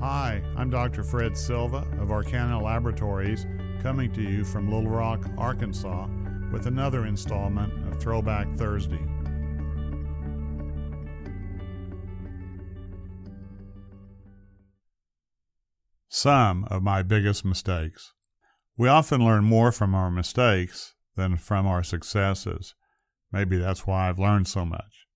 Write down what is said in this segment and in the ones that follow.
Hi, I'm Dr. Fred Silva of Arkana Laboratories, coming to you from Little Rock, Arkansas, with another installment of Throwback Thursday. Some of my biggest mistakes. We often learn more from our mistakes than from our successes. Maybe that's why I've learned so much.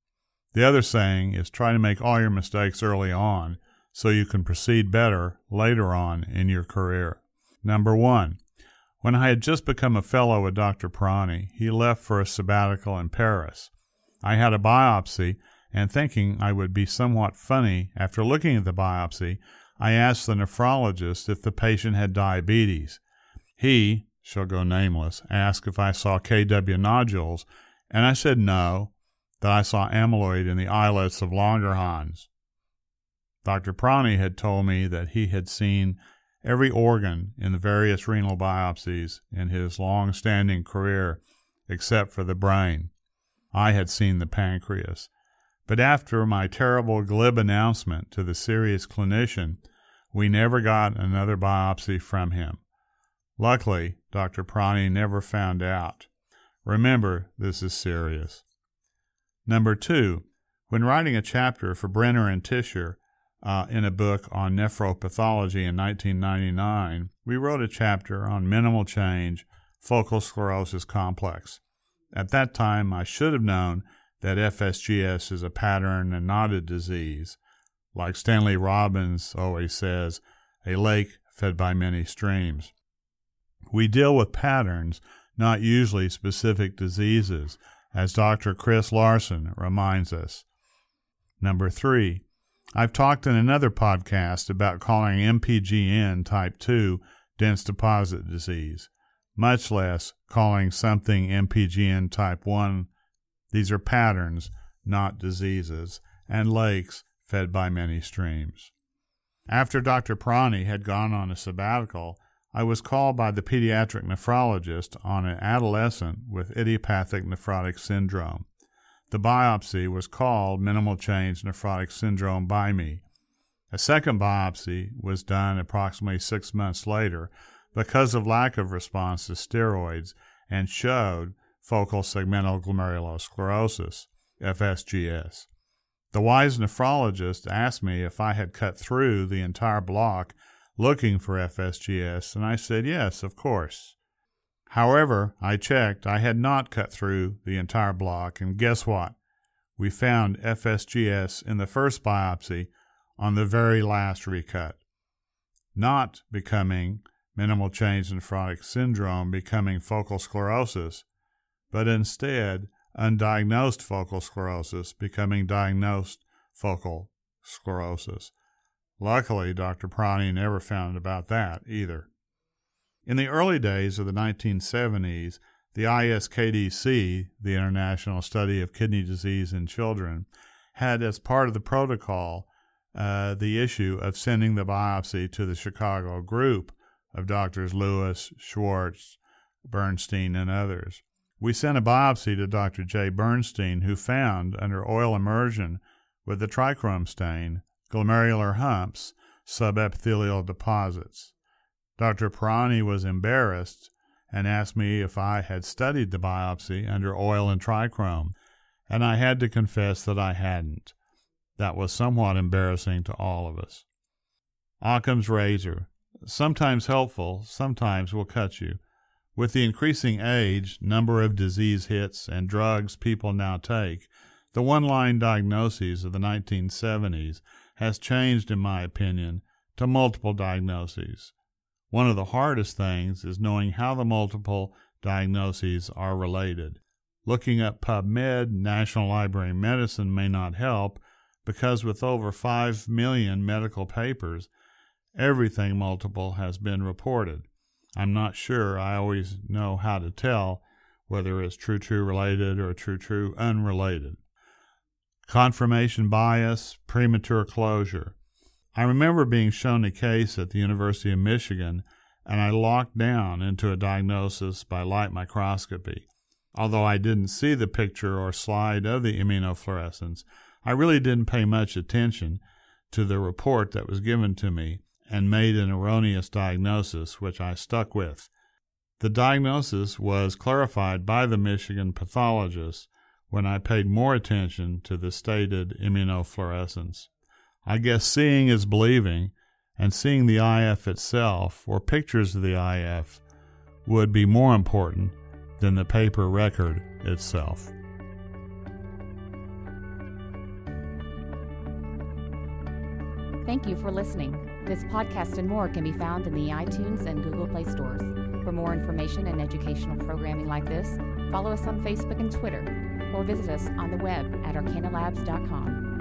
The other saying is try to make all your mistakes early on so you can proceed better later on in your career. Number one, when I had just become a fellow with Dr. Pirani, he left for a sabbatical in Paris. I had a biopsy, and thinking I would be somewhat funny after looking at the biopsy, I asked the nephrologist if the patient had diabetes. He, shall go nameless, asked if I saw KW nodules, and I said no, that I saw amyloid in the islets of Langerhans. Dr. Pirani had told me that he had seen every organ in the various renal biopsies in his long standing career except for the brain. I had seen the pancreas. But after my terrible glib announcement to the serious clinician, we never got another biopsy from him. Luckily, Dr. Pirani never found out. Remember, this is serious. Number two, when writing a chapter for Brenner and Tisher uh, in a book on nephropathology in 1999, we wrote a chapter on minimal change focal sclerosis complex. At that time, I should have known that FSGS is a pattern and not a disease. Like Stanley Robbins always says, a lake fed by many streams. We deal with patterns, not usually specific diseases, as Dr. Chris Larsen reminds us. Number three, I've talked in another podcast about calling MPGN type 2 dense deposit disease, much less calling something MPGN type 1. These are patterns, not diseases, and lakes fed by many streams. After Dr. Pirani had gone on a sabbatical, I was called by the pediatric nephrologist on an adolescent with idiopathic nephrotic syndrome. The biopsy was called minimal change nephrotic syndrome by me. A second biopsy was done approximately six months later because of lack of response to steroids and showed focal segmental glomerulosclerosis, FSGS. The wise nephrologist asked me if I had cut through the entire block looking for FSGS, and I said yes, of course. However, I checked, I had not cut through the entire block, and guess what? We found FSGS in the first biopsy on the very last recut. Not becoming minimal change nephrotic syndrome, becoming focal sclerosis, but instead undiagnosed focal sclerosis, becoming diagnosed focal sclerosis. Luckily, Dr. Pirani never found about that either. In the early days of the 1970s, the ISKDC, the International Study of Kidney Disease in Children, had as part of the protocol uh, the issue of sending the biopsy to the Chicago group of doctors Lewis, Schwartz, Bernstein, and others. We sent a biopsy to Dr. J. Bernstein, who found, under oil immersion with the trichrome stain, glomerular humps, subepithelial deposits. Dr. Pirani was embarrassed and asked me if I had studied the biopsy under oil and trichrome, and I had to confess that I hadn't. That was somewhat embarrassing to all of us. Occam's razor, sometimes helpful, sometimes will cut you. With the increasing age, number of disease hits, and drugs people now take, the one line diagnoses of the 1970s has changed, in my opinion, to multiple diagnoses. One of the hardest things is knowing how the multiple diagnoses are related. Looking up PubMed, National Library of Medicine may not help because with over 5 million medical papers, everything multiple has been reported. I'm not sure I always know how to tell whether it's true true related or true true unrelated. Confirmation bias, premature closure. I remember being shown a case at the University of Michigan, and I locked down into a diagnosis by light microscopy. Although I didn't see the picture or slide of the immunofluorescence, I really didn't pay much attention to the report that was given to me and made an erroneous diagnosis, which I stuck with. The diagnosis was clarified by the Michigan pathologist when I paid more attention to the stated immunofluorescence. I guess seeing is believing, and seeing the IF itself or pictures of the IF would be more important than the paper record itself. Thank you for listening. This podcast and more can be found in the iTunes and Google Play stores. For more information and educational programming like this, follow us on Facebook and Twitter, or visit us on the web at arkanalabs.com.